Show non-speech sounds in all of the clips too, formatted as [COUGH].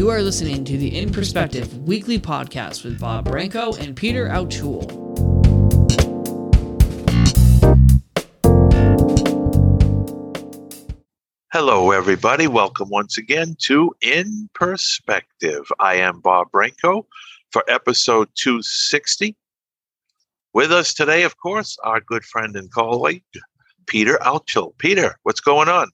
You are listening to the In Perspective weekly podcast with Bob Branco and Peter Altschul. Hello, everybody. Welcome once again to In Perspective. I am Bob Branco for episode 260. With us today, of course, our good friend and colleague, Peter Altschul. Peter, what's going on?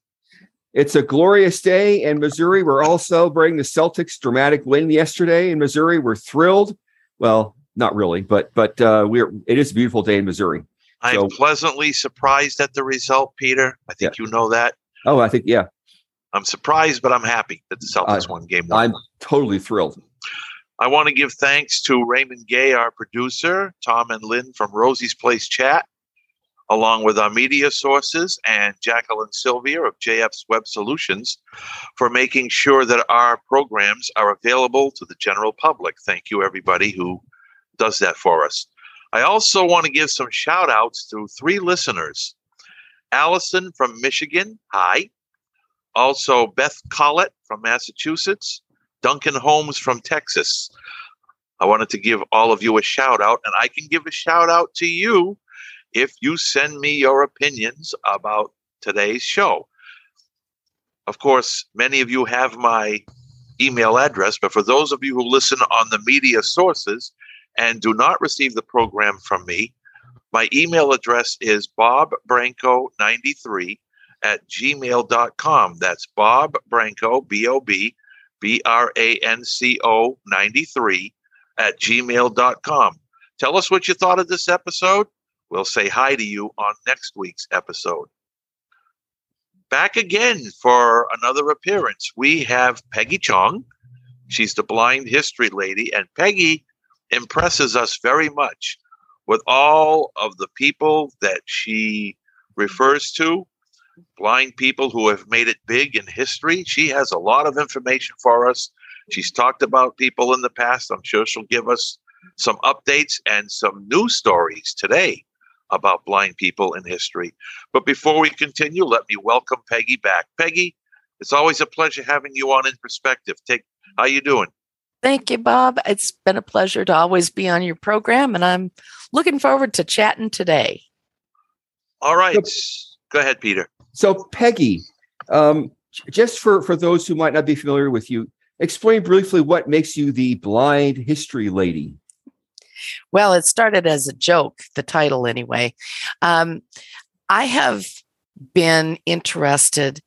It's a glorious day in Missouri. We're all celebrating the Celtics' dramatic win yesterday in Missouri. We're thrilled. Well, not really, but but uh, we're it is a beautiful day in Missouri. I'm so, pleasantly surprised at the result, Peter. I think yeah. you know that. Oh, I think yeah. I'm surprised, but I'm happy that the Celtics won game one. I'm totally thrilled. I want to give thanks to Raymond Gay, our producer, Tom and Lynn from Rosie's Place Chat, along with our media sources and Jacqueline Sylvia of JF's Web Solutions for making sure that our programs are available to the general public. Thank you, everybody who does that for us. I also want to give some shout outs to three listeners Allison from Michigan. Hi. Also, Beth Collett from Massachusetts. Duncan Holmes from Texas. I wanted to give all of you a shout out, and I can give a shout out to you if you send me your opinions about today's show. Of course, many of you have my email address, but for those of you who listen on the media sources and do not receive the program from me, my email address is bobbranco93 at gmail.com. That's Bob Branco, B O B B R A N C O 93 at gmail.com. Tell us what you thought of this episode. We'll say hi to you on next week's episode. Back again for another appearance. We have Peggy Chong. She's the blind history lady, and Peggy impresses us very much with all of the people that she refers to, blind people who have made it big in history. She has a lot of information for us. She's talked about people in the past. I'm sure she'll give us some updates and some new stories today about blind people in history. But before we continue, let me welcome Peggy back. Peggy, it's always a pleasure having you on in perspective. Take how you doing? Thank you, Bob. It's been a pleasure to always be on your program, and I'm looking forward to chatting today. All right. Go ahead, Peter. So, Peggy, um, just for, for those who might not be familiar with you, explain briefly what makes you the blind history lady. Well, it started as a joke, the title anyway. Um, I have been interested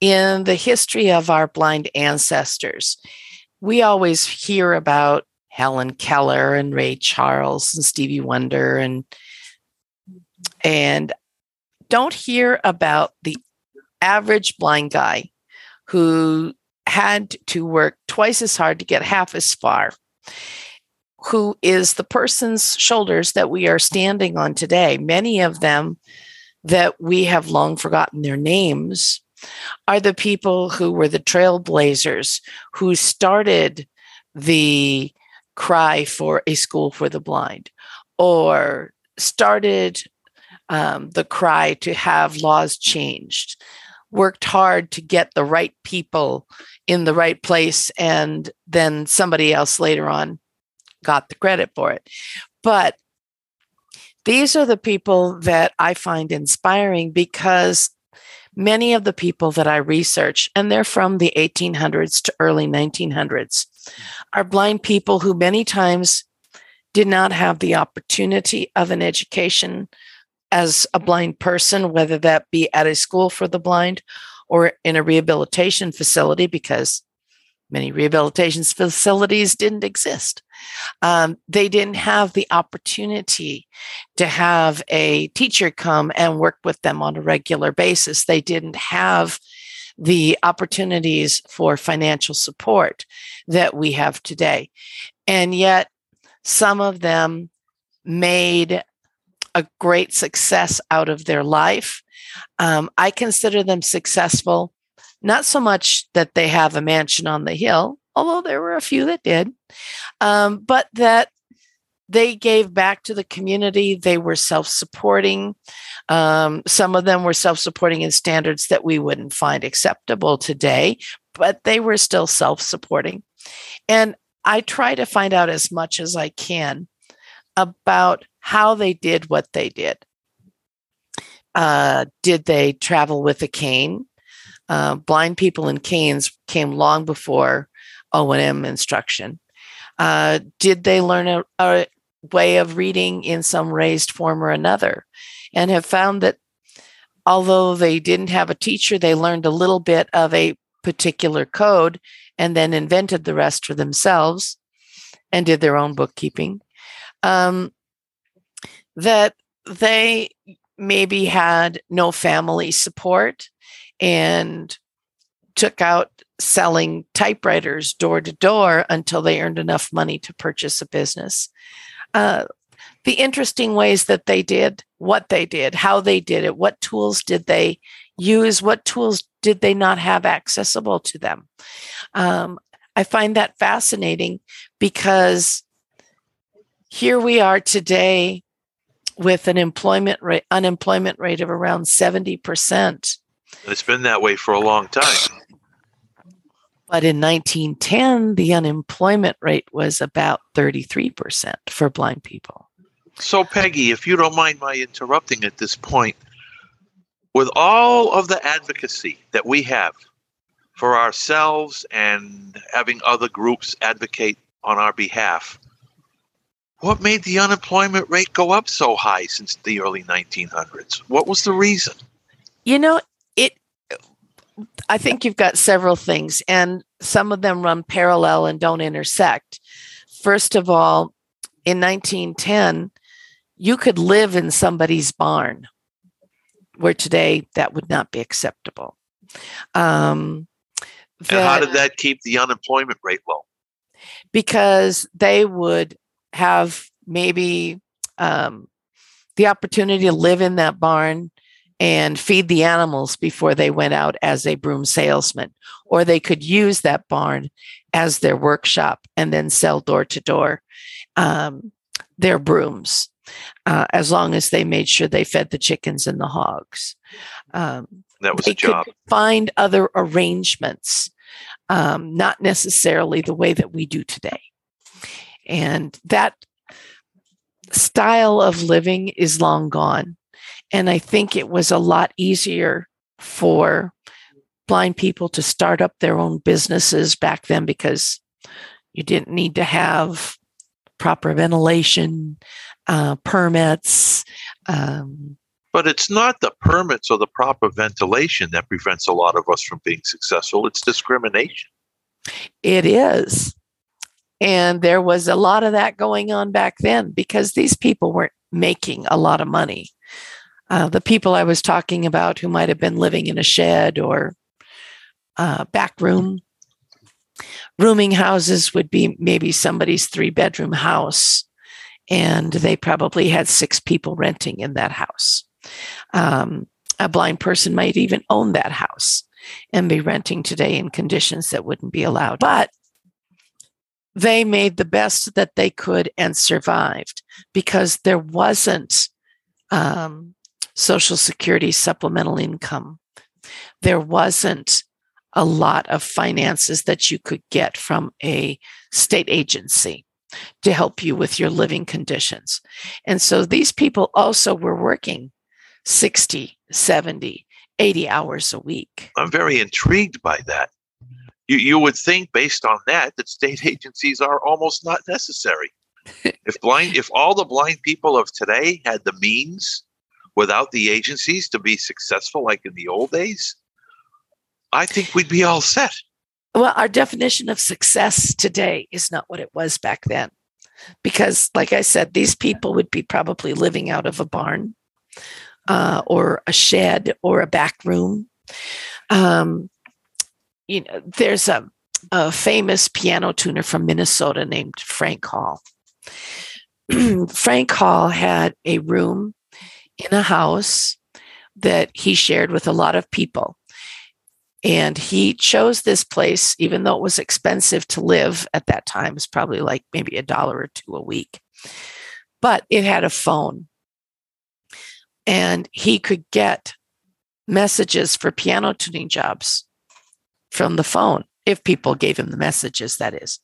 in the history of our blind ancestors. We always hear about Helen Keller and Ray Charles and Stevie Wonder and and don't hear about the average blind guy who had to work twice as hard to get half as far who is the person's shoulders that we are standing on today. Many of them that we have long forgotten their names are the people who were the trailblazers who started the cry for a school for the blind or started um, the cry to have laws changed worked hard to get the right people in the right place and then somebody else later on got the credit for it. But these are the people that I find inspiring because many of the people that I research, and they're from the 1800s to early 1900s, are blind people who many times did not have the opportunity of an education as a blind person, whether that be at a school for the blind or in a rehabilitation facility, because many rehabilitation facilities didn't exist. Um, they didn't have the opportunity to have a teacher come and work with them on a regular basis. They didn't have the opportunities for financial support that we have today. And yet, some of them made a great success out of their life. Um, I consider them successful not so much that they have a mansion on the hill, although there were a few that did, um, but that they gave back to the community. They were self supporting. Um, some of them were self supporting in standards that we wouldn't find acceptable today, but they were still self supporting. And I try to find out as much as I can about how they did what they did. Uh, did they travel with a cane? Uh, blind people in canes came long before O&M instruction. Uh, did they learn a, a way of reading in some raised form or another? And have found that although they didn't have a teacher, they learned a little bit of a particular code and then invented the rest for themselves and did their own bookkeeping. Um, that they maybe had no family support and took out selling typewriters door to door until they earned enough money to purchase a business. Uh, the interesting ways that they did what they did, how they did it, what tools did they use, what tools did they not have accessible to them. Um, I find that fascinating because here we are today with an employment rate, unemployment rate of around 70%. It's been that way for a long time. But in 1910, the unemployment rate was about 33% for blind people. So, Peggy, if you don't mind my interrupting at this point, with all of the advocacy that we have for ourselves and having other groups advocate on our behalf, what made the unemployment rate go up so high since the early 1900s? What was the reason? You know, I think you've got several things and some of them run parallel and don't intersect. First of all, in 1910, you could live in somebody's barn, where today that would not be acceptable. Um, and how did that keep the unemployment rate low? Because they would have maybe um, the opportunity to live in that barn and feed the animals before they went out as a broom salesman, or they could use that barn as their workshop and then sell door to door um, their brooms, uh, as long as they made sure they fed the chickens and the hogs. Um, that was a job. find other arrangements, um, not necessarily the way that we do today. And that style of living is long gone. And I think it was a lot easier for blind people to start up their own businesses back then because you didn't need to have proper ventilation, uh, permits. Um, but it's not the permits or the proper ventilation that prevents a lot of us from being successful. It's discrimination. It is. And there was a lot of that going on back then because these people weren't making a lot of money. Uh, the people I was talking about who might have been living in a shed or uh, back room, rooming houses would be maybe somebody's three bedroom house, and they probably had six people renting in that house. Um, a blind person might even own that house and be renting today in conditions that wouldn't be allowed. But they made the best that they could and survived because there wasn't um, Social Security supplemental income. There wasn't a lot of finances that you could get from a state agency to help you with your living conditions. And so these people also were working 60, 70, 80 hours a week. I'm very intrigued by that you, you would think based on that that state [LAUGHS] agencies are almost not necessary [LAUGHS] if blind if all the blind people of today had the means without the agencies to be successful like in the old days i think we'd be all set. Well our definition of success today is not what it was back then. Because like i said these people would be probably living out of a barn uh, or a shed or a back room. Um, you know, there's a, a famous piano tuner from Minnesota named Frank Hall. [CLEARS THROAT] Frank Hall had a room in a house that he shared with a lot of people. And he chose this place, even though it was expensive to live at that time, it was probably like maybe a dollar or two a week. But it had a phone. And he could get messages for piano tuning jobs from the phone if people gave him the messages, that is.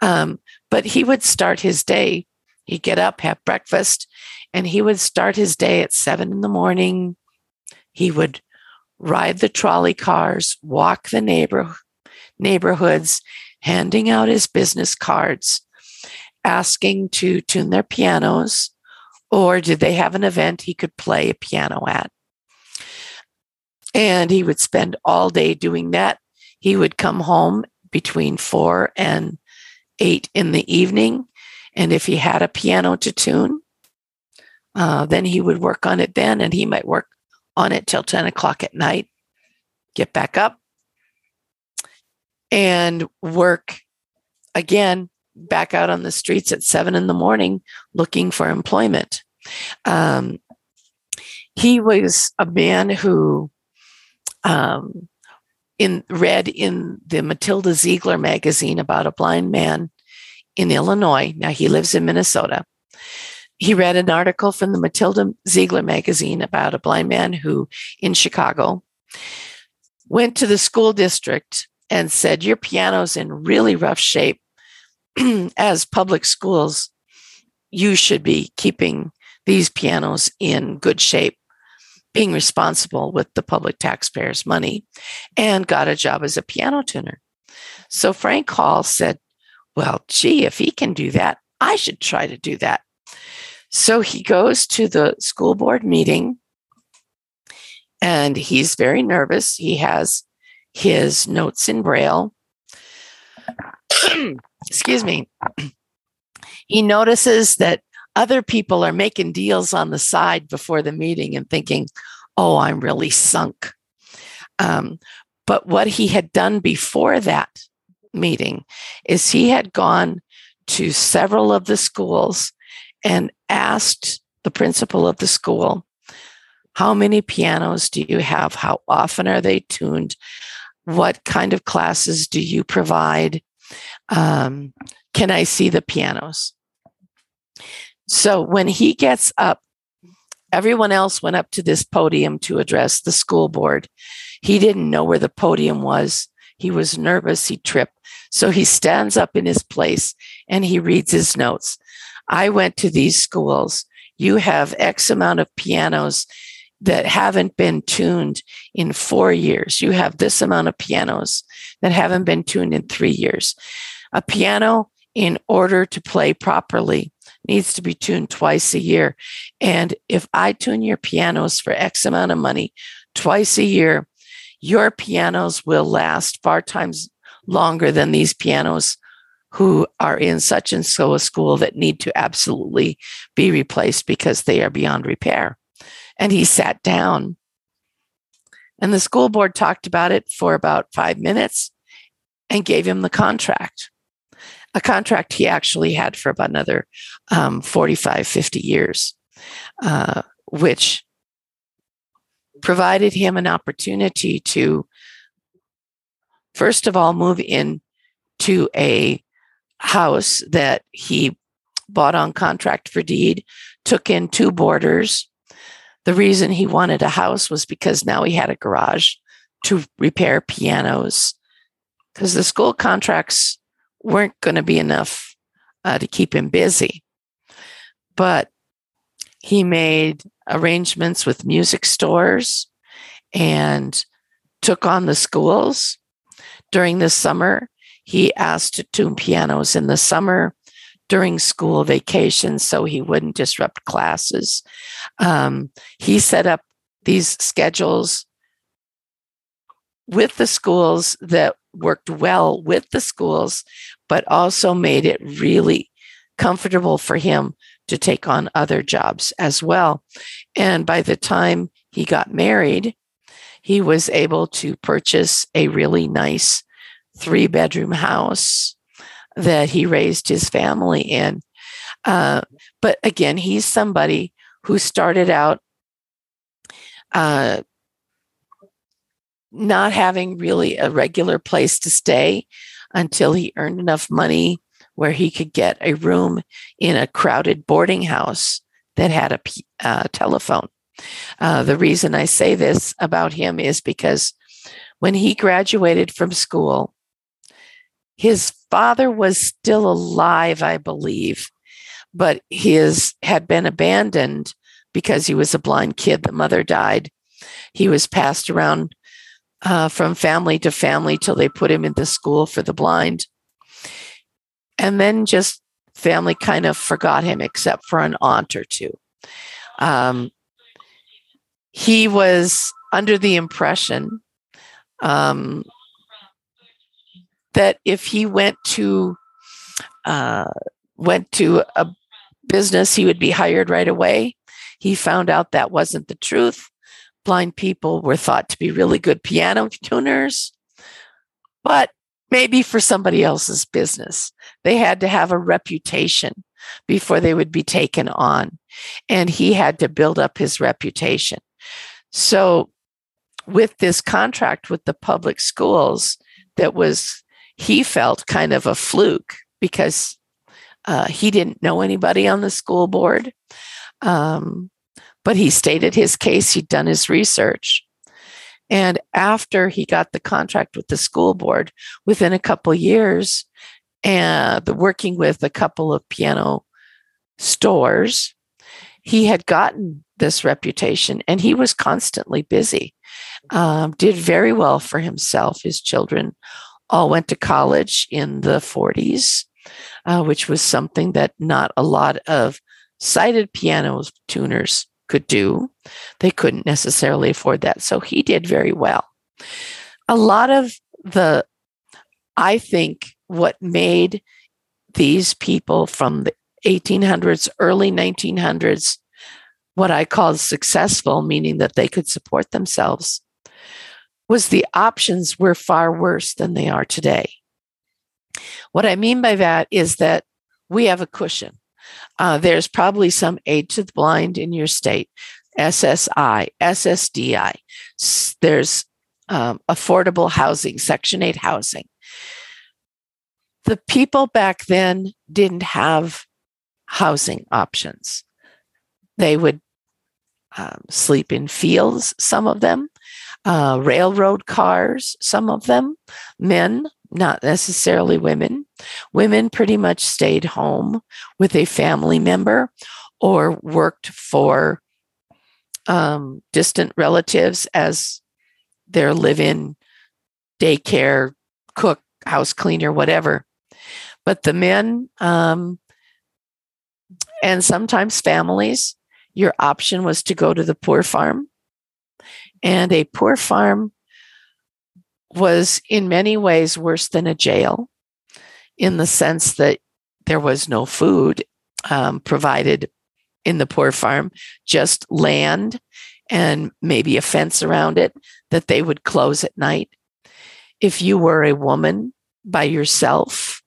Um, but he would start his day. He'd get up, have breakfast, and he would start his day at seven in the morning. He would ride the trolley cars, walk the neighbor, neighborhoods, handing out his business cards, asking to tune their pianos, or did they have an event he could play a piano at? And he would spend all day doing that. He would come home between four and eight in the evening. And if he had a piano to tune, uh, then he would work on it then, and he might work on it till 10 o'clock at night, get back up, and work again back out on the streets at seven in the morning looking for employment. Um, he was a man who um, in read in the Matilda Ziegler magazine about a blind man in Illinois. Now he lives in Minnesota. He read an article from the Matilda Ziegler magazine about a blind man who in Chicago went to the school district and said, Your piano's in really rough shape. [CLEARS THROAT] As public schools, you should be keeping these pianos in good shape being responsible with the public taxpayers' money and got a job as a piano tuner. So Frank Hall said, Well, gee, if he can do that, I should try to do that. So he goes to the school board meeting and he's very nervous. He has his notes in Braille. [CLEARS THROAT] Excuse me. [CLEARS THROAT] He notices that other people are making deals on the side before the meeting and thinking, oh, I'm really sunk. Um, but what he had done before that meeting is he had gone to several of the schools and asked the principal of the school, how many pianos do you have? How often are they tuned? What kind of classes do you provide? Um, can I see the pianos? So when he gets up, everyone else went up to this podium to address the school board. He didn't know where the podium was. He was nervous. He tripped. So he stands up in his place and he reads his notes. I went to these schools. You have X amount of pianos that haven't been tuned in four years. You have this amount of pianos that haven't been tuned in three years. A piano, in order to play properly, needs to be tuned twice a year. And if I tune your pianos for X amount of money twice a year, your pianos will last far times longer than these pianos who are in such and so a school that need to absolutely be replaced because they are beyond repair. And he sat down. And the school board talked about it for about five minutes and gave him the contract a contract he actually had for about another um, 45, 50 years, uh, which provided him an opportunity to, first of all, move in to a house that he bought on contract for deed, took in two boarders. The reason he wanted a house was because now he had a garage to repair pianos because the school contracts weren't going to be enough uh, to keep him busy. But he made arrangements with music stores and took on the schools. During the summer, he asked to tune pianos in the summer during school vacations so he wouldn't disrupt classes. Um, he set up these schedules with the schools that worked well with the schools, but also made it really comfortable for him to take on other jobs as well. And by the time he got married, he was able to purchase a really nice three bedroom house that he raised his family in. Uh, but again, he's somebody who started out uh, not having really a regular place to stay until he earned enough money where he could get a room in a crowded boarding house that had a uh, telephone. Uh, the reason I say this about him is because when he graduated from school, his father was still alive, I believe, but his had been abandoned because he was a blind kid. The mother died. He was passed around uh, from family to family till they put him into school for the blind. And then just family kind of forgot him except for an aunt or two. Um, he was under the impression um, that if he went to uh, went to a business, he would be hired right away. He found out that wasn't the truth. Blind people were thought to be really good piano [LAUGHS] tuners, but maybe for somebody else's business. They had to have a reputation before they would be taken on. And he had to build up his reputation. So, with this contract with the public schools, that was, he felt kind of a fluke because uh, he didn't know anybody on the school board. Um, but he stated his case, he'd done his research. And after he got the contract with the school board, within a couple years, and working with a couple of piano stores, he had gotten this reputation and he was constantly busy. Um, did very well for himself. His children all went to college in the 40s, uh, which was something that not a lot of sighted piano tuners could do. They couldn't necessarily afford that. So he did very well. A lot of the, I think, what made these people from the 1800s, early 1900s, what I call successful, meaning that they could support themselves, was the options were far worse than they are today. What I mean by that is that we have a cushion. Uh, there's probably some aid to the blind in your state, SSI, SSDI. There's um, affordable housing, Section 8 housing. The people back then didn't have housing options. They would um, sleep in fields, some of them, uh, railroad cars, some of them, men not necessarily women. Women pretty much stayed home with a family member or worked for um, distant relatives as their live in daycare, cook, house cleaner, whatever. But the men um, and sometimes families, your option was to go to the poor farm. And a poor farm was in many ways worse than a jail in the sense that there was no food um, provided in the poor farm, just land and maybe a fence around it that they would close at night. If you were a woman by yourself,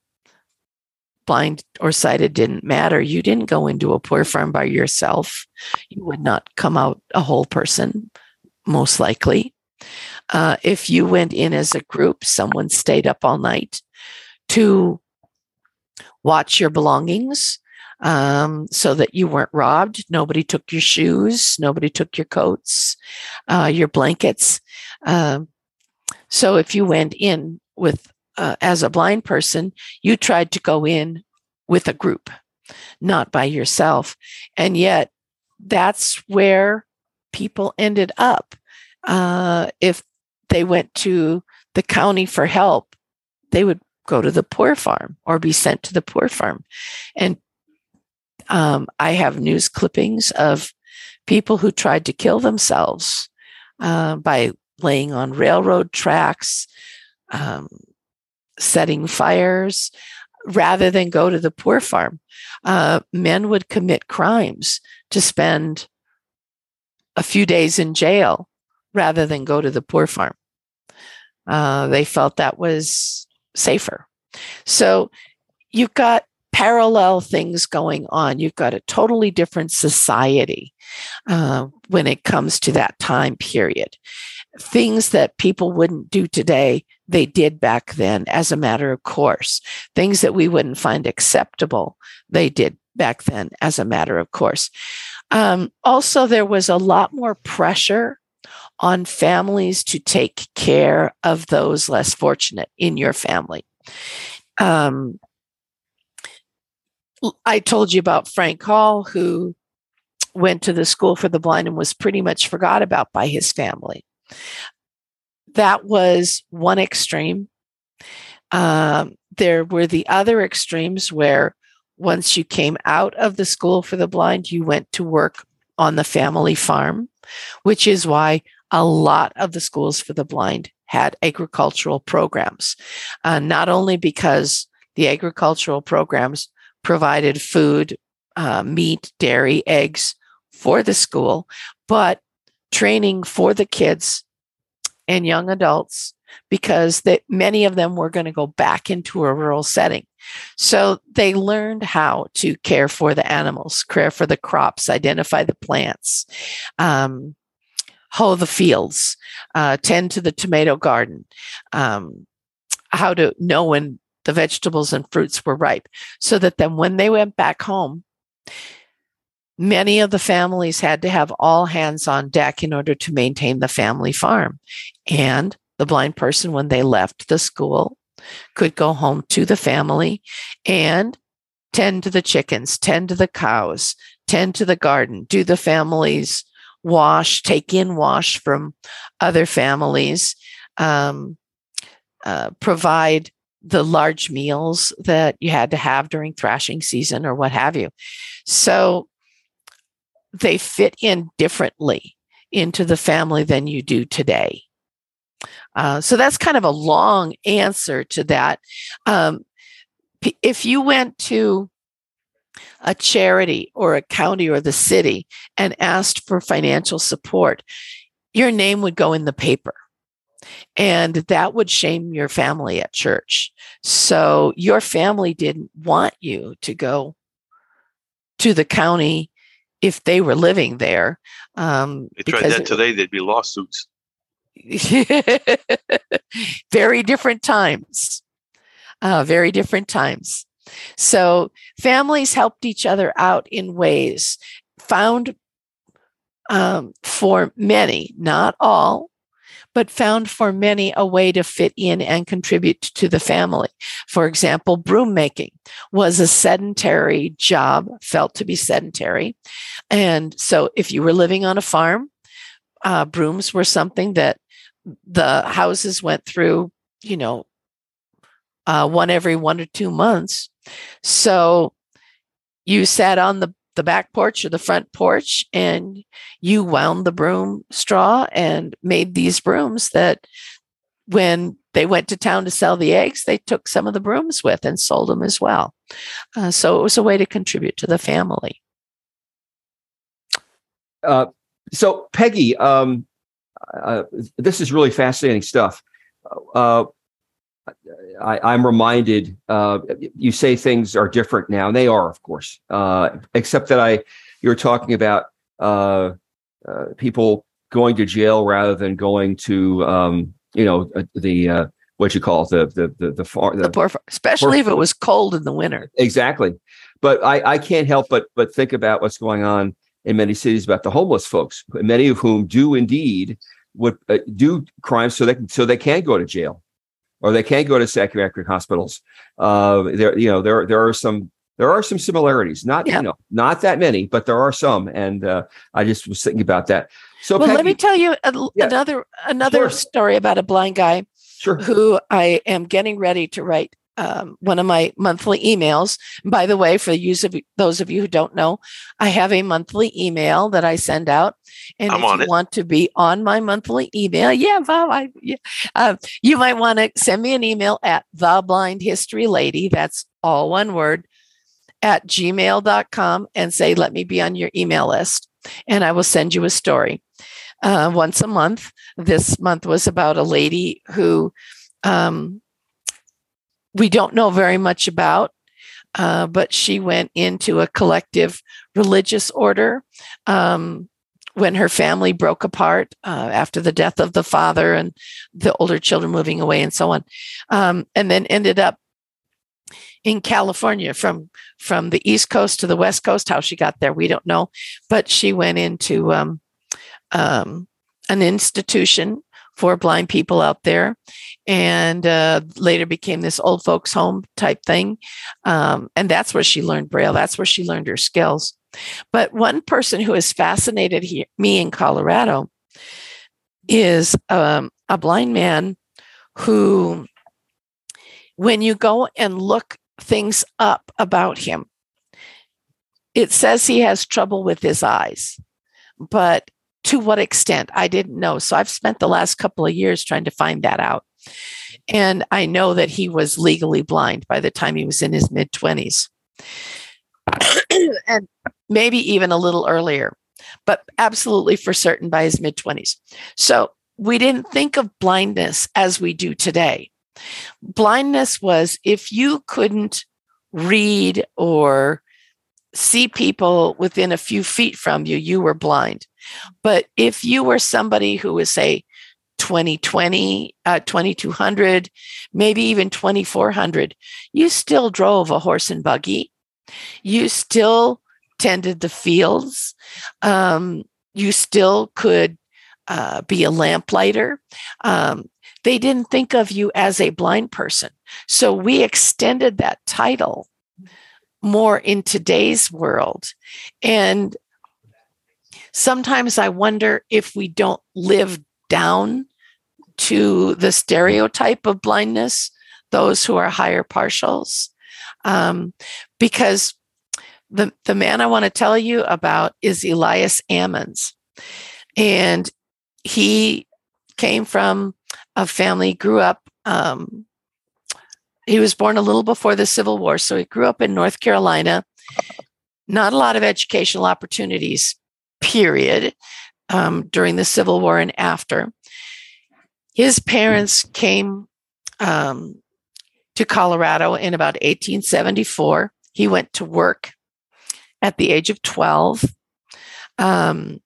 blind or sighted didn't matter. You didn't go into a poor farm by yourself. You would not come out a whole person, most likely. Uh, if you went in as a group, someone stayed up all night to watch your belongings um, so that you weren't robbed. Nobody took your shoes, nobody took your coats, uh, your blankets. Um, so if you went in with uh, as a blind person, you tried to go in with a group, not by yourself, and yet that's where people ended up. Uh, if they went to the county for help, they would go to the poor farm or be sent to the poor farm. And um, I have news clippings of people who tried to kill themselves uh, by laying on railroad tracks, um, setting fires, rather than go to the poor farm. Uh, men would commit crimes to spend a few days in jail rather than go to the poor farm. Uh, they felt that was safer. So you've got parallel things going on. You've got a totally different society uh, when it comes to that time period. Things that people wouldn't do today, they did back then as a matter of course. Things that we wouldn't find acceptable, they did back then as a matter of course. Um, also, there was a lot more pressure on families to take care of those less fortunate in your family. Um, I told you about Frank Hall, who went to the school for the blind and was pretty much forgot about by his family. That was one extreme. Um, there were the other extremes where once you came out of the school for the blind, you went to work on the family farm, which is why a lot of the schools for the blind had agricultural programs, uh, not only because the agricultural programs provided food, uh, meat, dairy, eggs for the school, but training for the kids and young adults because that many of them were going to go back into a rural setting. So they learned how to care for the animals, care for the crops, identify the plants, um, hoe the fields, uh, tend to the tomato garden, um, how to know when the vegetables and fruits were ripe, so that then when they went back home, many of the families had to have all hands on deck in order to maintain the family farm. And the blind person, when they left the school, could go home to the family and tend to the chickens, tend to the cows, tend to the garden, do the family's wash, take in wash from other families, um, uh, provide the large meals that you had to have during thrashing season or what have you. So they fit in differently into the family than you do today. Uh, so that's kind of a long answer to that. Um, if you went to a charity or a county or the city and asked for financial support, your name would go in the paper. And that would shame your family at church. So your family didn't want you to go to the county if they were living there. Um, they tried that today, there'd be lawsuits. [LAUGHS] very different times. Uh, very different times. So families helped each other out in ways, found um, for many, not all, but found for many a way to fit in and contribute to the family. For example, broom making was a sedentary job, felt to be sedentary. And so if you were living on a farm, uh, brooms were something that the houses went through, you know, uh, one every one or two months. So you sat on the, the back porch or the front porch and you wound the broom straw and made these brooms that when they went to town to sell the eggs, they took some of the brooms with and sold them as well. Uh, so it was a way to contribute to the family. Uh, so, Peggy, um, uh, this is really fascinating stuff. Uh, I, am reminded uh, you say things are different now, and they are, of course. Uh, except that I, you were talking about uh, uh, people going to jail rather than going to, um, you know, the what you call it, the the the the, far, the, the poor, especially poor, if it was cold in the winter. Exactly, but I I can't help but but think about what's going on in many cities about the homeless folks, many of whom do indeed would uh, do crimes so they can, so they can go to jail or they can't go to psychiatric hospitals. Uh, there, you know, there there are some there are some similarities. Not yeah. you know not that many, but there are some. And uh, I just was thinking about that. So well, Peggy, let me tell you a, yeah. another another sure. story about a blind guy sure. who I am getting ready to write um, one of my monthly emails. by the way, for the use of those of you who don't know, I have a monthly email that I send out. And I'm if you it. want to be on my monthly email, yeah, Bob, I, yeah, uh, you might want to send me an email at the blind history lady. That's all one word at gmail.com and say, let me be on your email list. And I will send you a story uh, once a month. This month was about a lady who um, we don't know very much about, uh, but she went into a collective religious order um, when her family broke apart uh, after the death of the father and the older children moving away and so on, um, and then ended up in California from from the East Coast to the West Coast. How she got there, we don't know, but she went into um, um, an institution for blind people out there and uh, later became this old folks home type thing um, and that's where she learned braille that's where she learned her skills. But one person who has fascinated he- me in colorado is um, a blind man who when you go and look things up about him it says he has trouble with his eyes but to what extent i didn't know. So i've spent the last couple of years trying to find that out. And i know that he was legally blind by the time he was in his mid 20s [CLEARS THROAT] and maybe even a little earlier but absolutely for certain by his mid 20s so we didn't think of blindness as we do today. Blindness was if you couldn't read or see people within a few feet from you, you were blind. But if you were somebody who was, say, 2020, uh, 2200, maybe even 2400, you still drove a horse and buggy. You still tended the fields. Um, you still could uh, be a lamplighter. Um, they didn't think of you as a blind person. So we extended that title more in today's world. And sometimes I wonder if we don't live down to the stereotype of blindness, those who are higher partials. Um, because the, the man I want to tell you about is Elias Ammons. And he came from a family, grew up um, he was born a little before the Civil War, so he grew up in North Carolina. Not a lot of educational opportunities, period, um, during the Civil War and after. His parents came um, to Colorado in about 1874. He went to work at the age of 12. Um,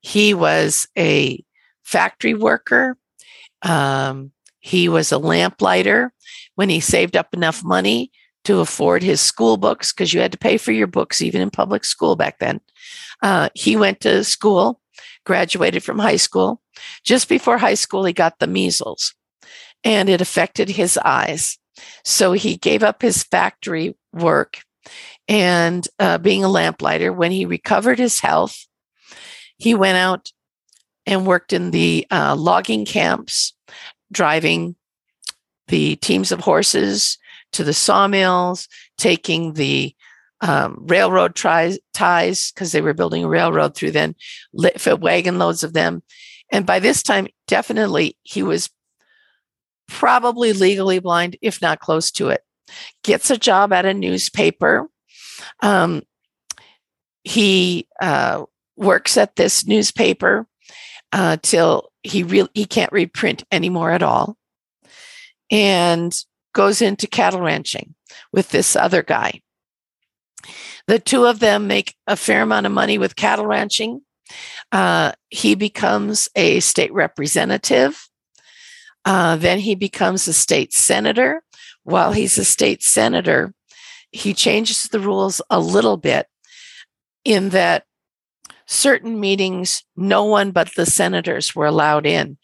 he was a factory worker. Um, he was a lamplighter when he saved up enough money to afford his school books because you had to pay for your books even in public school back then. Uh, he went to school, graduated from high school. Just before high school, he got the measles and it affected his eyes. So he gave up his factory work and uh, being a lamplighter. When he recovered his health, he went out and worked in the uh, logging camps driving the teams of horses to the sawmills, taking the um, railroad ties because they were building a railroad through then, wagon loads of them. And by this time, definitely he was probably legally blind, if not close to it. Gets a job at a newspaper. Um, he uh, works at this newspaper uh, till he really he can't read print anymore at all and goes into cattle ranching with this other guy. The two of them make a fair amount of money with cattle ranching. Uh, he becomes a state representative. Uh, then he becomes a state senator. While he's a state senator he changes the rules a little bit in that certain meetings, no one but the senators were allowed in.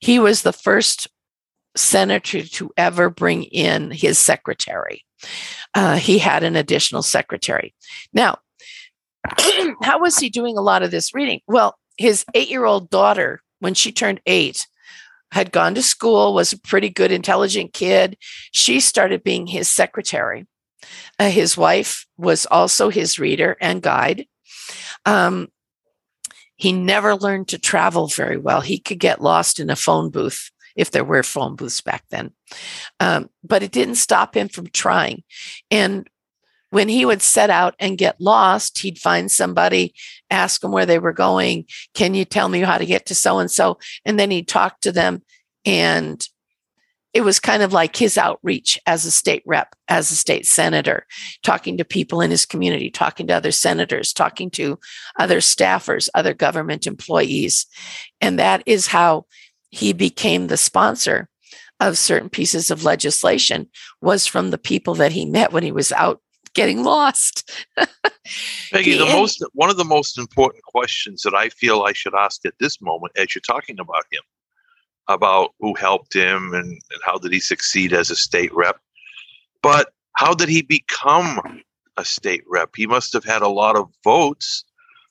He was the first senator to ever bring in his secretary. Uh, he had an additional secretary. Now, [CLEARS THROAT] how was he doing a lot of this reading? Well, his eight year old daughter, when she turned eight, had gone to school, was a pretty good, intelligent kid. She started being his secretary. Uh, his wife was also his reader and guide. Um, he never learned to travel very well. He could get lost in a phone booth if there were phone booths back then. Um, but it didn't stop him from trying. And when he would set out and get lost, he'd find somebody, ask them where they were going. Can you tell me how to get to so and so? And then he'd talk to them and it was kind of like his outreach as a state rep, as a state senator, talking to people in his community, talking to other senators, talking to other staffers, other government employees. And that is how he became the sponsor of certain pieces of legislation was from the people that he met when he was out getting lost. [LAUGHS] Peggy, The the most one of the most important questions that I feel I should ask at this moment, as you're talking about him, about who helped him and, and how did he succeed as a state rep, but how did he become a state rep? He must have had a lot of votes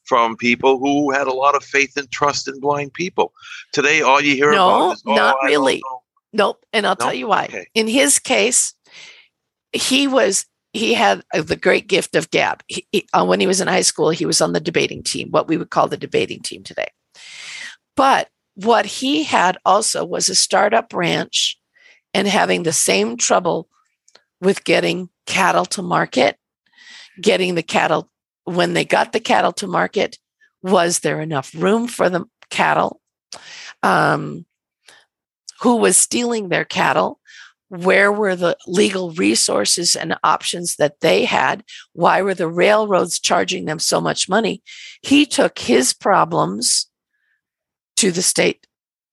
from people who had a lot of faith and trust in blind people. Today, all you hear No, about is, oh, not I really. know." Nope. And I'll tell you why. Okay. In his case, he was he had uh, the great gift of gab. He, he- uh, when he was in high school, he was on the debating team, what we would call the debating team today. But what he had also was a startup ranch and having the same trouble with getting cattle to market, getting the cattle when they got the cattle to market, was there enough room for the cattle? Um, who was stealing their cattle? Where were the legal resources and options that they had? Why were the railroads charging them so much money? He took his problems to the state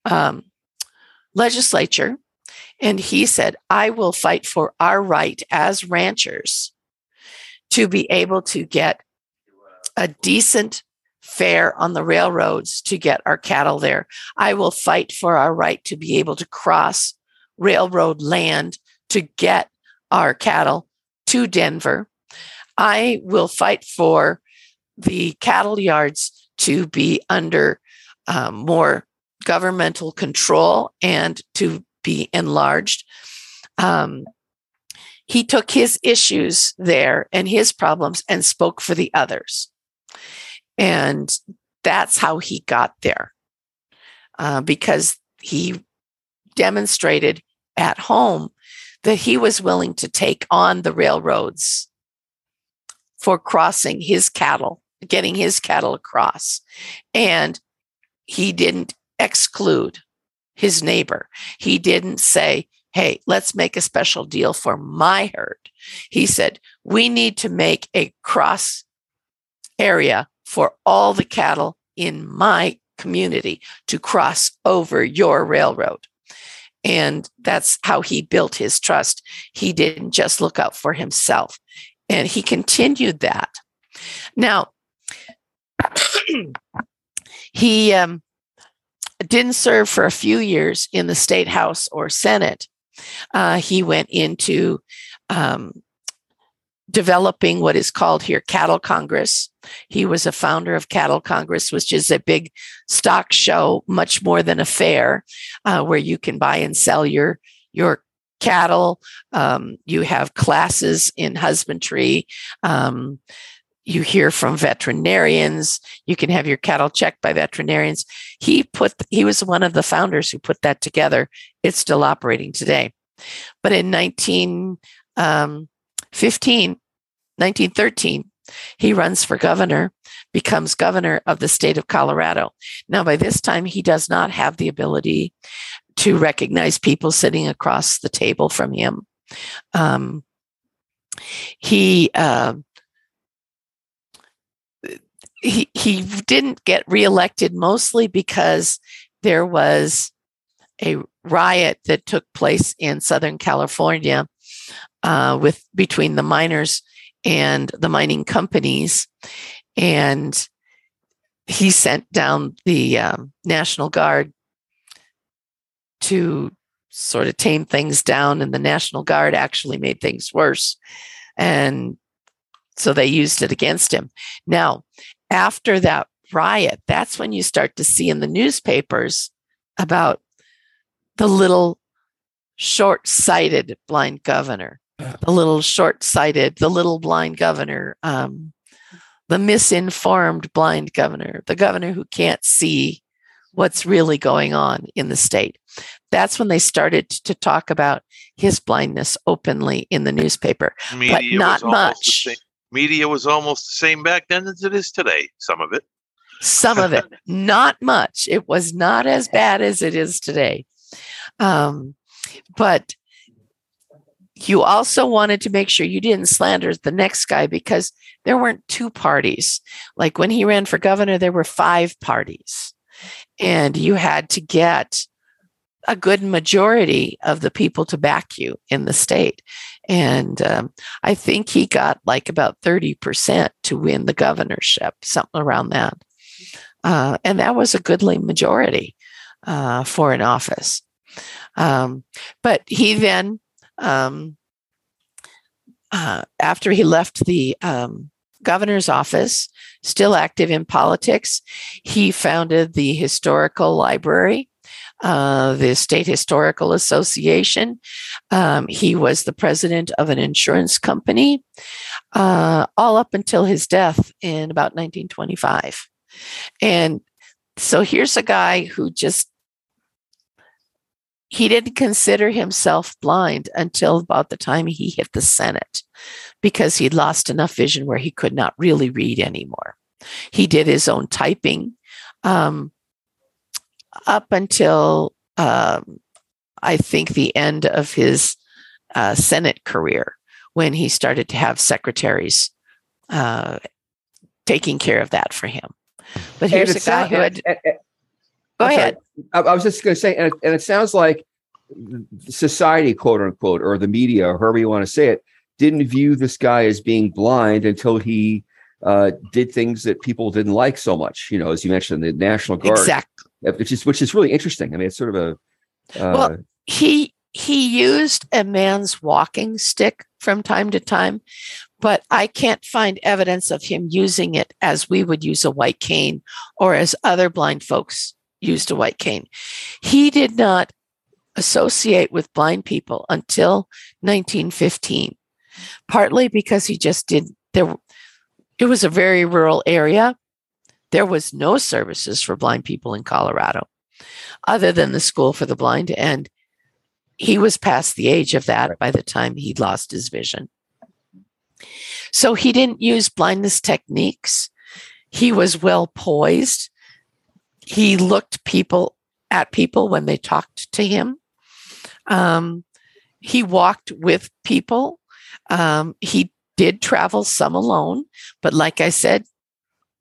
um, legislature and he said, I will fight for our right as ranchers to be able to get a decent fare on the railroads to get our cattle there. I will fight for our right to be able to cross railroad land to get our cattle to Denver. I will fight for the cattle yards to be under um, more governmental control and to be enlarged. Um, he took his issues there and his problems and spoke for the others. And that's how he got there uh, because he demonstrated at home that he was willing to take on the railroads for crossing his cattle, getting his cattle across. And he didn't exclude his neighbor. He didn't say, hey, let's make a special deal for my herd. He said, we need to make a cross area for all the cattle in my community to cross over your railroad. And that's how he built his trust. He didn't just look out for himself. And he continued that. Now, [CLEARS THROAT] he um, didn't serve for a few years in the state house or senate. Uh, he went into um, developing what is called here Cattle Congress. He was a founder of Cattle Congress, which is a big stock show, much more than a fair, uh, where you can buy and sell your your cattle. Um, you have classes in husbandry. Um, you hear from veterinarians. You can have your cattle checked by veterinarians. He put he was one of the founders who put that together. It's still operating today. But in 1915, 1913, he runs for governor, becomes governor of the state of Colorado. Now, by this time, he does not have the ability to recognize people sitting across the table from him. Um, he uh, he he didn't get reelected mostly because there was a riot that took place in Southern California uh, with between the miners and the mining companies, and he sent down the um, National Guard to sort of tame things down, and the National Guard actually made things worse, and so they used it against him. Now, after that riot, that's when you start to see in the newspapers about the little short sighted blind governor, the little short sighted, the little blind governor, um, the misinformed blind governor, the governor who can't see what's really going on in the state. That's when they started to talk about his blindness openly in the newspaper. Media not almost the much. same- Media was almost the same back then as it is today. Some of it. some of it [LAUGHS] not much it was not as bad as it is today um, but you also wanted to make sure you didn't slander the next guy because there weren't two parties like when he ran for governor there were five parties and you had to get a good majority of the people to back you in the state And um, I think he got like about 30% to win the governorship, something around that. Uh, and that was a goodly majority uh, for an office. Um, but he then, um, uh, after he left the um, governor's office, still active in politics, he founded the Historical Library. Uh, the State Historical Association. Um, he was the president of an insurance company, uh, all up until his death in about 1925. And so here's a guy who just he didn't consider himself blind until about the time he hit the Senate because he'd lost enough vision where he could not really read anymore. He did his own typing um, up until um, I think the end of his uh, Senate career when he started to have secretaries uh, taking care of that for him. But here's a guy who had. And, and, go I'm ahead. I, I, was just going to say, and it, and it sounds like society, quote unquote, or the media, or however you want to say it, didn't view this guy as being blind until he uh, did things that people didn't like so much. You know, as you mentioned, the National Guard, exactly, which is which is really interesting. I mean, it's sort of a uh, well, he he used a man's walking stick from time to time, but I can't find evidence of him using it as we would use a white cane or as other blind folks used a white cane. He did not associate with blind people until 1915, partly because he just did there. It was a very rural area. There was no services for blind people in Colorado other than the School for the Blind. And he was past the age of that by the time he lost his vision. So he didn't use blindness techniques. He was well poised. He looked people at people when they talked to him. Um, he walked with people. Um, he did travel some alone, but like I said,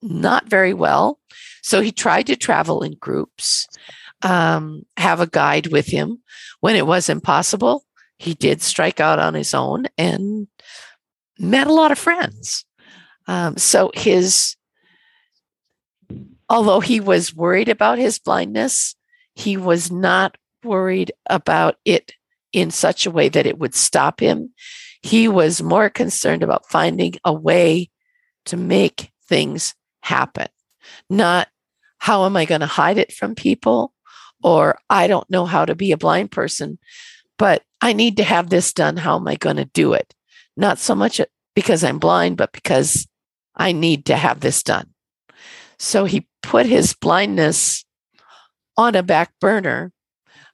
not very well. So he tried to travel in groups, um, have a guide with him. When it was impossible, he did strike out on his own and met a lot of friends. Um, so his, although he was worried about his blindness, he was not worried about it in such a way that it would stop him. He was more concerned about finding a way to make things happen, not how am I going to hide it from people or I don't know how to be a blind person, but I need to have this done. How am I going to do it? Not so much uh, because I'm blind, but because I need to have this done. So he put his blindness on a back burner.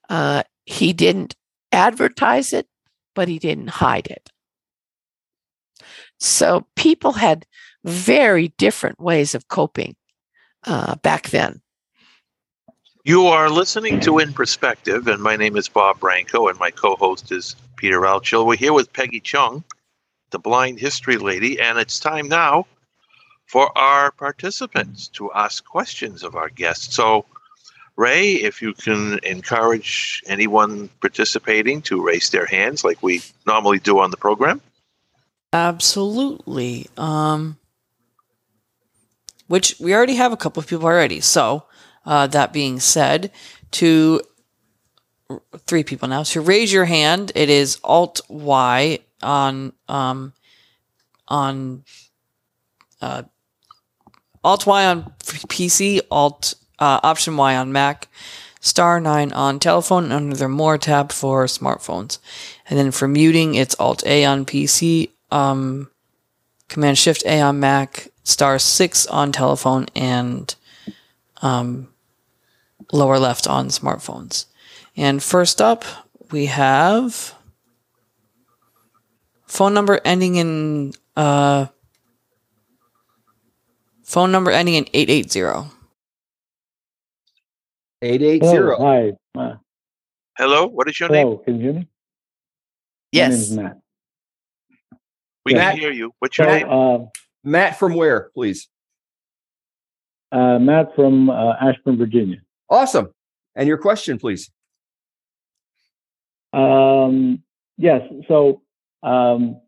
Uh, he didn't advertise it, but he didn't hide it. So people had very different ways of coping uh, back then. You are listening to In Perspective, and my name is Bob Branco, and my co host is Peter Altschul. We're here with Peggy Chong the blind history lady, and it's time now for our participants to ask questions of our guests. So, Ray, if you can encourage anyone participating to raise their hands like we normally do on the program. Absolutely. Um, which we already have a couple of people already. So, uh, that being said, to three people now, to raise your hand, it is Alt Y on um, on uh, Alt Y on PC, Alt uh, Option Y on Mac, Star nine on telephone, under the More tab for smartphones, and then for muting, it's Alt A on PC, um, Command Shift A on Mac, Star six on telephone, and um, lower left on smartphones. And first up, we have Phone number ending in uh phone number ending in 880. 880. hi. Uh, hello, what is your hello, name? can you hear me? Yes. Matt. We Matt, can hear you. What's your so, name? Uh, Matt from where, please? uh, Matt from uh, Ashburn, Virginia. Awesome. And your question, please. Um, yes. So Um,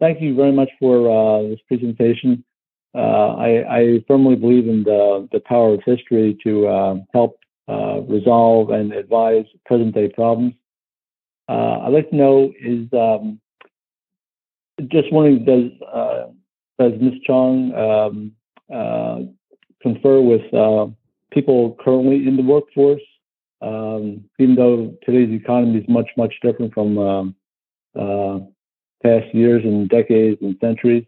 thank you very much for uh, this presentation. Uh, I, I, firmly believe in the, the power of history to uh, help uh, resolve and advise present day problems. Uh, I'd like to know is um, just wondering does uh, does Ms. Chong um, confer with people currently in the workforce? Um, even though today's economy is much much different from um, past years and decades and centuries.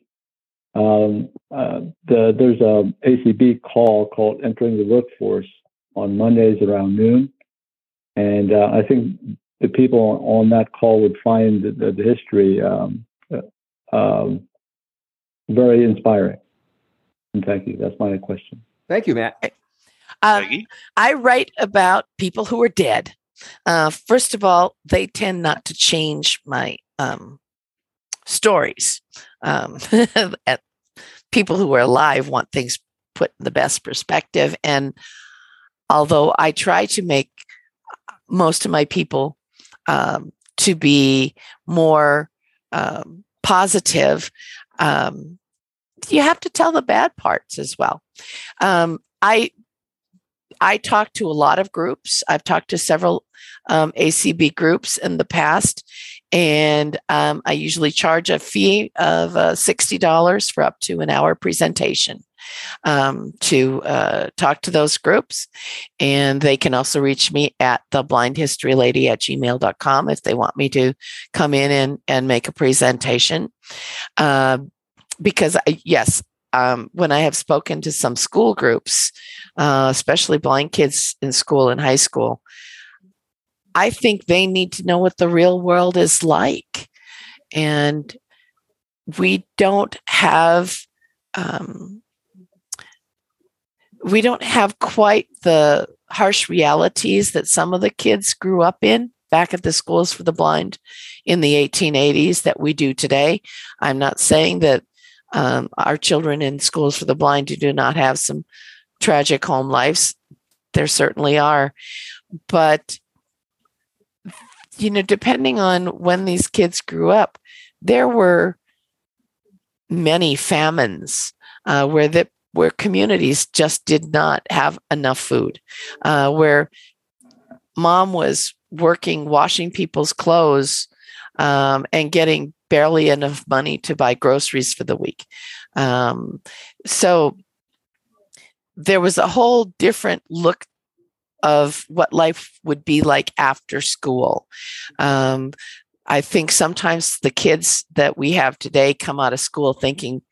Um, uh, the, there's a ACB call called Entering the Workforce on Mondays around noon. And uh, I think the people on that call would find the, the, the history um, uh, um, very inspiring. And thank you. That's my question. Thank you, Matt. Um, I write about people who are dead. Uh, first of all, they tend not to change my um, stories. Um, [LAUGHS] people who are alive want things put in the best perspective. And although I try to make most of my people um, to be more um, positive, um, you have to tell the bad parts as well. Um, I I talk to a lot of groups. I've talked to several um, ACB groups in the past, and um, I usually charge a fee of uh, $60 for up to an hour presentation um, to uh, talk to those groups. And they can also reach me at the blindhistorylady at gmail.com if they want me to come in and, and make a presentation. Uh, because, I, yes, um, when I have spoken to some school groups, uh, especially blind kids in school and high school, I think they need to know what the real world is like. And we don't have um, we don't have quite the harsh realities that some of the kids grew up in back at the schools for the blind in the 1880s that we do today. I'm not saying that um, our children in schools for the blind do not have some tragic home lives. There certainly are. But you know, depending on when these kids grew up, there were many famines uh, where the where communities just did not have enough food, uh, where mom was working washing people's clothes um, and getting barely enough money to buy groceries for the week. Um, so there was a whole different look of what life would be like after school. Um, I think sometimes the kids that we have today come out of school thinking,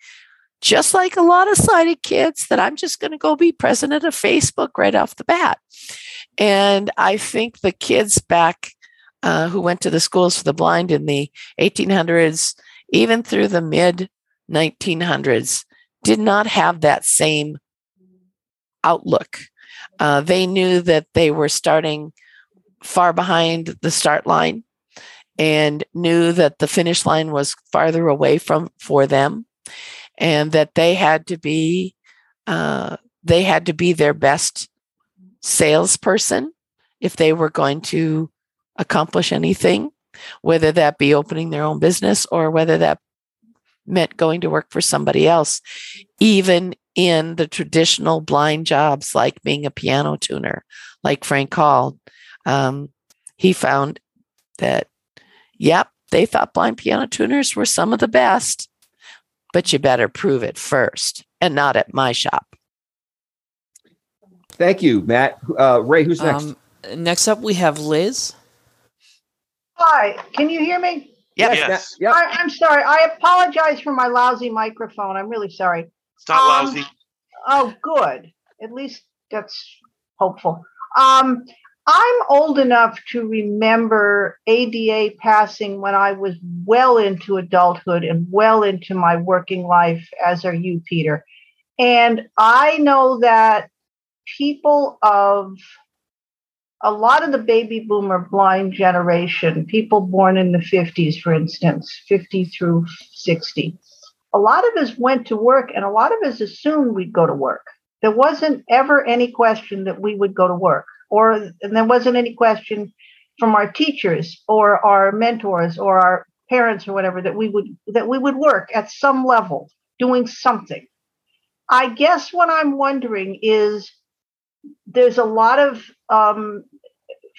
just like a lot of sighted kids, that I'm just going to go be president of Facebook right off the bat. And I think the kids back uh, who went to the schools for the blind in the 1800s, even through the mid 1900s, did not have that same outlook uh, they knew that they were starting far behind the start line and knew that the finish line was farther away from for them and that they had to be uh, they had to be their best salesperson if they were going to accomplish anything whether that be opening their own business or whether that meant going to work for somebody else even in the traditional blind jobs like being a piano tuner, like Frank Hall. Um, he found that, yep, they thought blind piano tuners were some of the best, but you better prove it first and not at my shop. Thank you, Matt. Uh, Ray, who's next? Um, next up, we have Liz. Hi, can you hear me? Yes. yes. Yep. I, am sorry. I apologize for my lousy microphone. I'm really sorry. It's not um, lousy. Oh, good. At least that's hopeful. Um, I'm old enough to remember ADA passing when I was well into adulthood and well into my working life, as are you, Peter. And I know that people of a lot of the baby boomer blind generation, people born in the 50s, for instance, 50 through 60, a lot of us went to work and a lot of us assumed we'd go to work. There wasn't ever any question that we would go to work, or and there wasn't any question from our teachers or our mentors or our parents or whatever that we would that we would work at some level doing something. I guess what I'm wondering is there's a lot of um,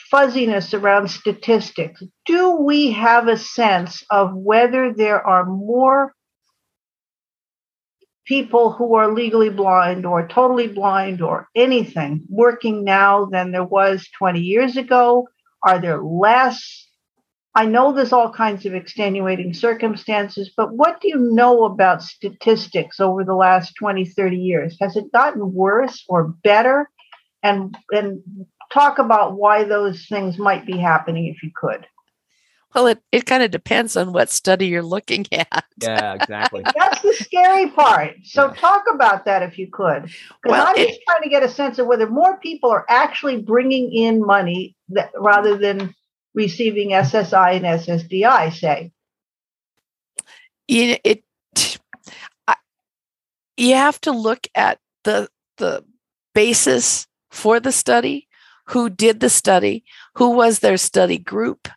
fuzziness around statistics. Do we have a sense of whether there are more people who are legally blind or totally blind or anything working now than there was 20 years ago? Are there less? I know there's all kinds of extenuating circumstances, but what do you know about statistics over the last 20, 30 years? Has it gotten worse or better? And, and talk about why those things might be happening if you could. Well, it, it kind of depends on what study you're looking at. Yeah, exactly. [LAUGHS] That's the scary part. So yeah. talk about that if you could. Well, I'm it, just trying to get a sense of whether more people are actually bringing in money that, rather than receiving SSI and SSDI, say. You, it, I, you have to look at the the basis for the study, who did the study, who was their study group,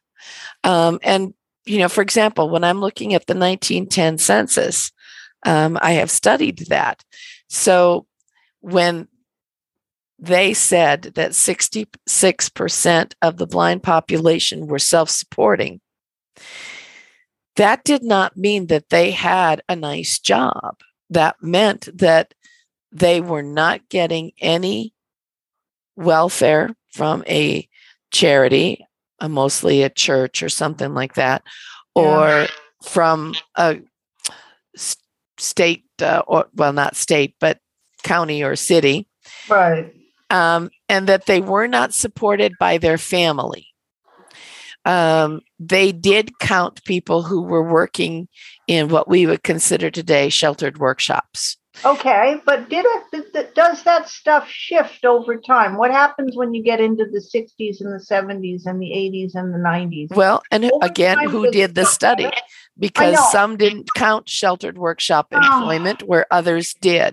um, and, you know, for example, when I'm looking at the 1910 census, um, I have studied that. So when they said that 66% of the blind population were self supporting, that did not mean that they had a nice job. That meant that they were not getting any welfare from a charity uh, mostly a church or something like that, or yeah. from a state uh, or well, not state, but county or city, right? Um, and that they were not supported by their family. Um, they did count people who were working in what we would consider today sheltered workshops. Okay, but did it, does that stuff shift over time? What happens when you get into the 60s and the 70s and the 80s and the 90s? Well, and over again, who did the study? Because some didn't count sheltered workshop oh. employment oh. where others did.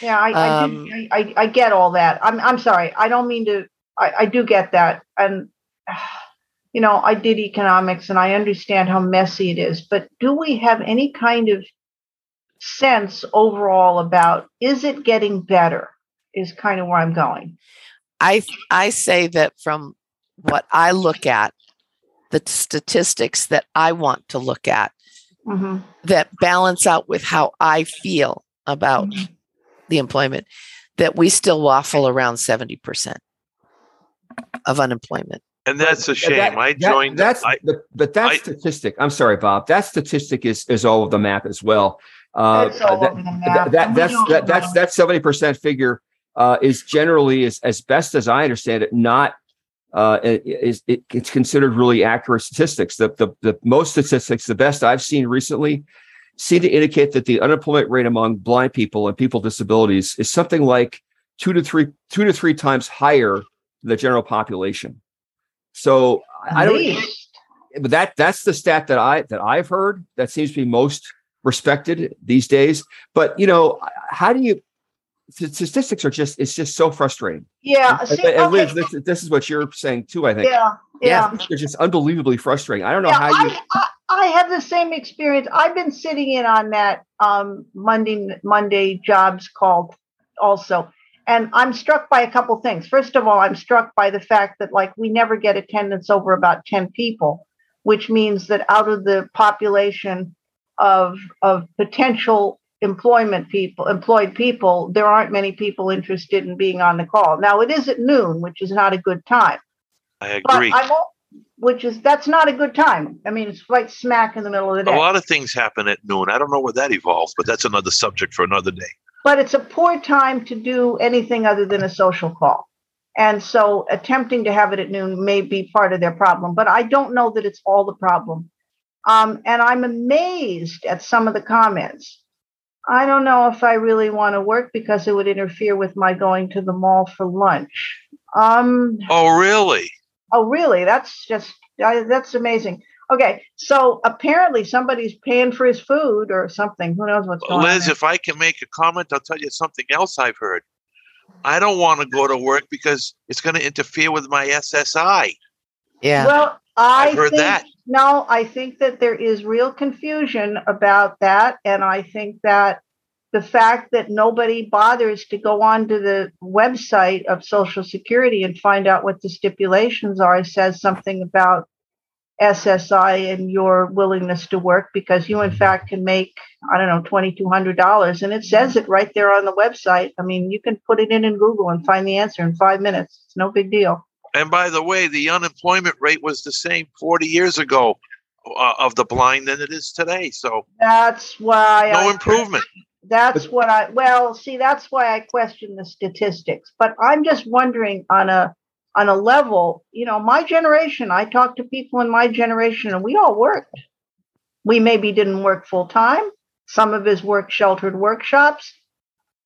Yeah, I, um, I, I, I, get all that. I'm, I'm sorry. I don't mean to, I, I do get that. And, [SIGHS] you know, I did economics and I understand how messy it is, but do we have any kind of sense overall about is it getting better is kind of where I'm going. I I say that from what I look at, the statistics that I want to look at mm-hmm. that balance out with how I feel about mm-hmm. the employment, that we still waffle around 70% of unemployment. And that's a shame. That, I joined. That, that's I, the, but that I, statistic. I'm sorry, Bob. That statistic is is all of the map as well. Uh, that, that, that's that, that's that seventy percent figure uh, is generally, as, as best as I understand it, not uh, is it, it's considered really accurate statistics. The, the the most statistics, the best I've seen recently, seem to indicate that the unemployment rate among blind people and people with disabilities is something like two to three two to three times higher than the general population. So I don't. But that that's the stat that I that I've heard that seems to be most respected these days. But you know, how do you? Statistics are just it's just so frustrating. Yeah, see, and, and Liz, this, this, is what you're saying too. I think. Yeah, yeah, they're just unbelievably frustrating. I don't know yeah, how you. I, I, have the same experience. I've been sitting in on that um, Monday Monday jobs call also. And I'm struck by a couple things. First of all, I'm struck by the fact that like we never get attendance over about 10 people, which means that out of the population of of potential employment people employed people there aren't many people interested in being on the call. Now it is at noon which is not a good time. I agree. Which is that's not a good time. I mean it's right smack in the middle of the day. a lot of things happen at noon. I don't know where that evolves but that's another subject for another day. But it's a poor time to do anything other than a social call. And so attempting to have it at noon may be part of their problem but i don't know that it's all the problem um, and I'm amazed at some of the comments. I don't know if I really want to work because it would interfere with my going to the mall for lunch. Um, oh, really? Oh, really? That's just uh, that's amazing. Okay, so apparently somebody's paying for his food or something. Who knows what's going Liz, on? Liz, if I can make a comment, I'll tell you something else I've heard. I don't want to go to work because it's going to interfere with my SSI. Yeah. Well, I I've heard think, that. No, I think that there is real confusion about that. And I think that the fact that nobody bothers to go onto the website of Social Security and find out what the stipulations are says something about SSI and your willingness to work because you, in fact, can make, I don't know, $2,200. And it says it right there on the website. I mean, you can put it in in Google and find the answer in five minutes. It's no big deal. And by the way, the unemployment rate was the same 40 years ago uh, of the blind than it is today. So That's why no I, improvement. That's what I well, see, that's why I question the statistics. But I'm just wondering on a on a level, you know, my generation, I talked to people in my generation and we all worked. We maybe didn't work full time. Some of us worked sheltered workshops,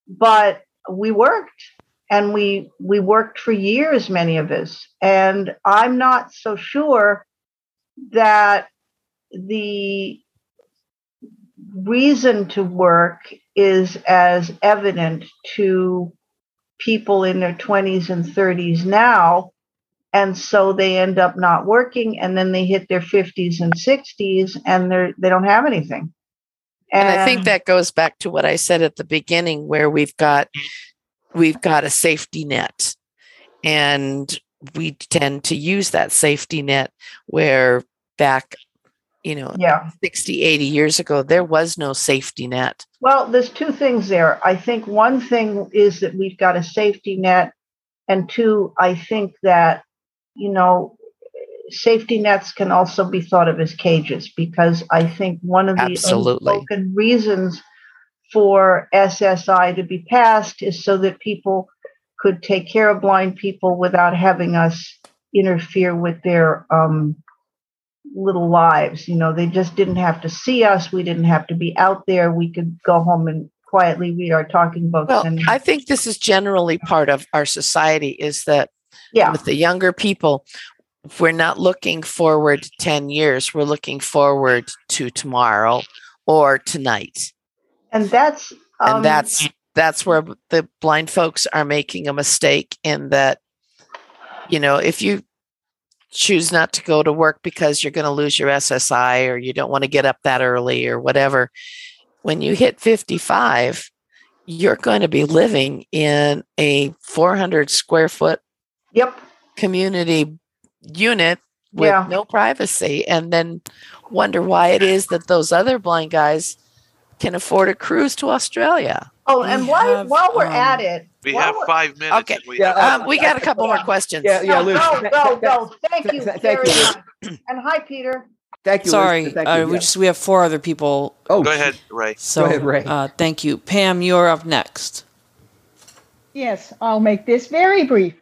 but we worked and we we worked for years, many of us. And I'm not so sure that the reason to work is as evident to people in their 20s and 30s now and so they end up not working and then they hit their 50s and 60s and they're they don't have anything and i think that goes back to what i said at the beginning where we've got we've got a safety net. And we tend to use that safety net where back you know yeah. 60 80 years ago there was no safety net. Well there's two things there. I think one thing is that we've got a safety net. And two i think that you know safety nets can also be thought of as cages because i think one of the Absolutely. unspoken reasons for ssi to be passed is so that people could take care of blind people without having us interfere with their um, little lives. You know, they just didn't have to see us. We didn't have to be out there. We could go home and quietly read our talking books. well and i think this is generally part of our society is that yeah, with the younger people we're not looking forward 10 years we're looking forward to tomorrow or tonight and that's um, and that's that's where the blind folks are making a mistake in that you know if you choose not to go to work because you're going to lose your ssi or you don't want to get up that early or whatever when you hit 55 you're going to be living in a 400 square foot yep. community unit with Yeah. no privacy and then wonder why it is that those other blind guys can afford a cruise to Australia. Oh, We and while have, while we're um, at it, We have five minutes. Okay. we Yeah, have- Um, we got a couple more questions. Yeah, yeah, No, Liz. go, th- go, th- go. Thank you th- very thank you, much. And hi, Peter. Thank you. Sorry, Thank uh, we Yeah. just we have four other people. Oh, Go ahead, Ray. So ahead, Ray. Uh, thank you, Pam. You're up next. Yes, I'll make this very brief.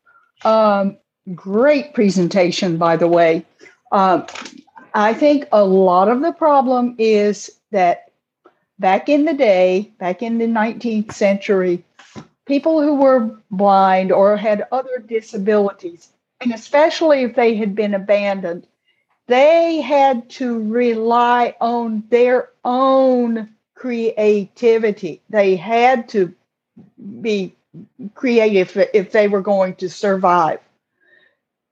Um, great presentation, by the way. Um, I think a lot of the problem is that back in the day, back in the 19th century, people who were blind or had other disabilities, and especially if they had been abandoned, they had to rely on their own creativity. They had to be creative if they were going to survive.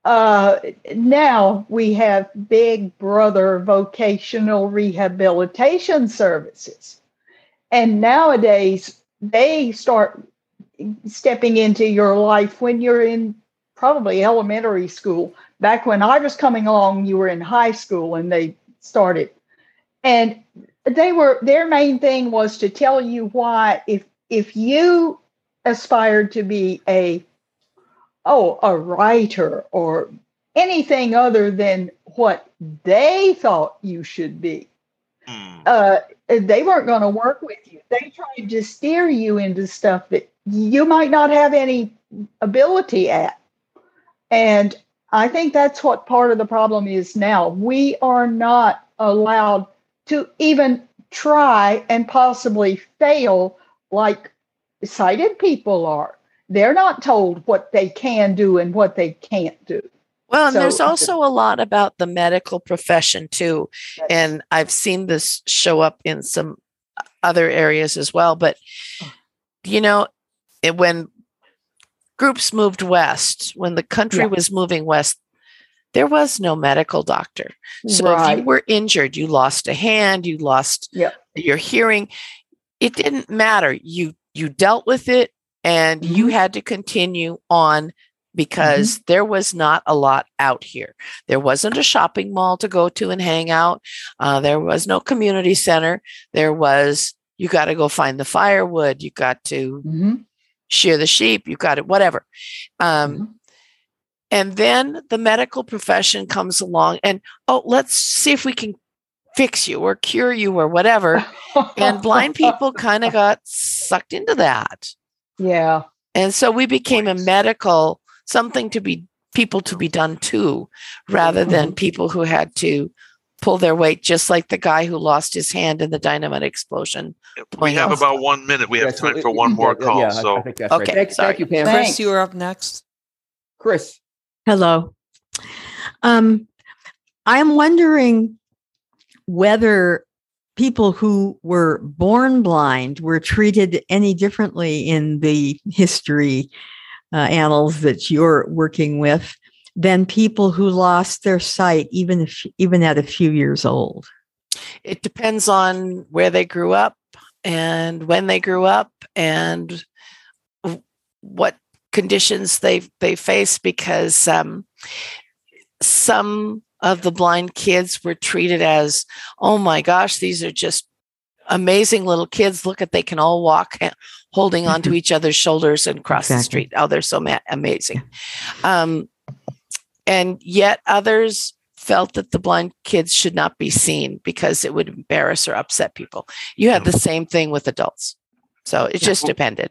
Uh, now we have Big Brother vocational rehabilitation services. And nowadays they start stepping into your life when you're in probably elementary school. Back when I was coming along, you were in high school and they started. And they were their main thing was to tell you why if if you aspired to be a oh a writer or anything other than what they thought you should be Hmm. uh, they weren't going to work with you they tried to steer you into stuff that you might not have any ability at and i think that's what part of the problem is now we are not allowed to even try and possibly fail like sighted people are. They're not told what they can do and what they can't do. Well, and there's also a lot about the medical profession too. And I've seen this show up in some other areas as well. But, you know, it, when groups moved west, when the country Yeah. was moving west, there was no medical doctor. So if you were injured, you lost a hand, you lost your hearing, it didn't matter. You you dealt with it and you Mhm. had to continue on because there was not a lot out here. There wasn't a shopping mall to go to and hang out. Uh, there was no community center. There was you got to go find the firewood. You got to Mhm. shear the sheep. You got it, whatever. Um, Mhm. and then the medical profession comes along and, oh, let's see if we can fix you or cure you or whatever. And blind people [LAUGHS] kind of got sucked into that. yeah. And so we became a medical something to be people to be done to rather than people who had to pull their weight, just like the guy who lost his hand in the dynamite explosion. We have else? about one minute. We have Yeah, time it- for one more yeah, call. yeah, so I think that's Okay, right. Thank, thank you, Pam. Chris, you are up next. Chris. Hello. Um, I'm wondering whether people who were born blind were treated any differently in the history uh, annals that you're working with than people who lost their sight even if even at a few years old. It depends on where they grew up and when they grew up and what conditions they they face because um, some of the blind kids were treated as oh my gosh these are just amazing little kids. Look at they can all walk holding onto each other's shoulders and cross the street. Oh they're so ma- amazing. Um, and yet others felt that the blind kids should not be seen because it would embarrass or upset people. You had the same thing with adults. So it just depended.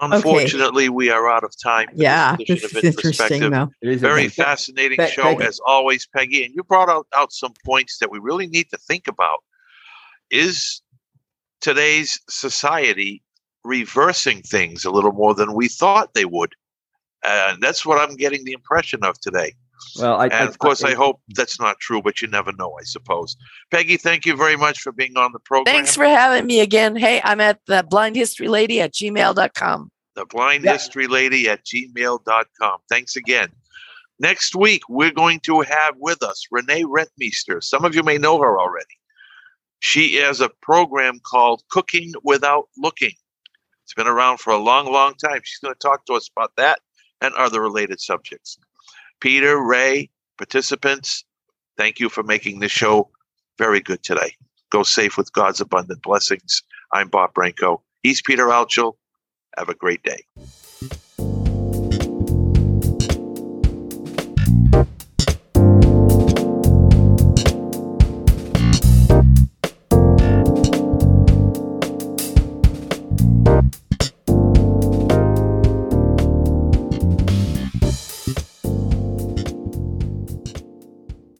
Unfortunately, we are out of time. for this Yeah, this is interesting though. It is a Very a- fascinating Thank- show thank you. as always, Peggy. And you brought out, out some points that we really need to think about. Is today's society reversing things a little more than we thought they would? And that's what I'm getting the impression of today. Well, I, And of course, I hope that's not true, but you never know, I suppose. Peggy, thank you very much for being on the program. thanks for having me again hey i'm at the blind history lady at gmail.com the blind Yeah. history lady at gmail.com. Thanks again. Next week, we're going to have with us Renee Rentmeester. Some of you may know her already. She has a program called Cooking Without Looking. It's been around for a long, long time. She's going to talk to us about that and other related subjects. Peter, Ray, participants, thank you for making this show very good today. Go safe with God's abundant blessings. I'm Bob Branco. He's Peter Altschul. Have a great day.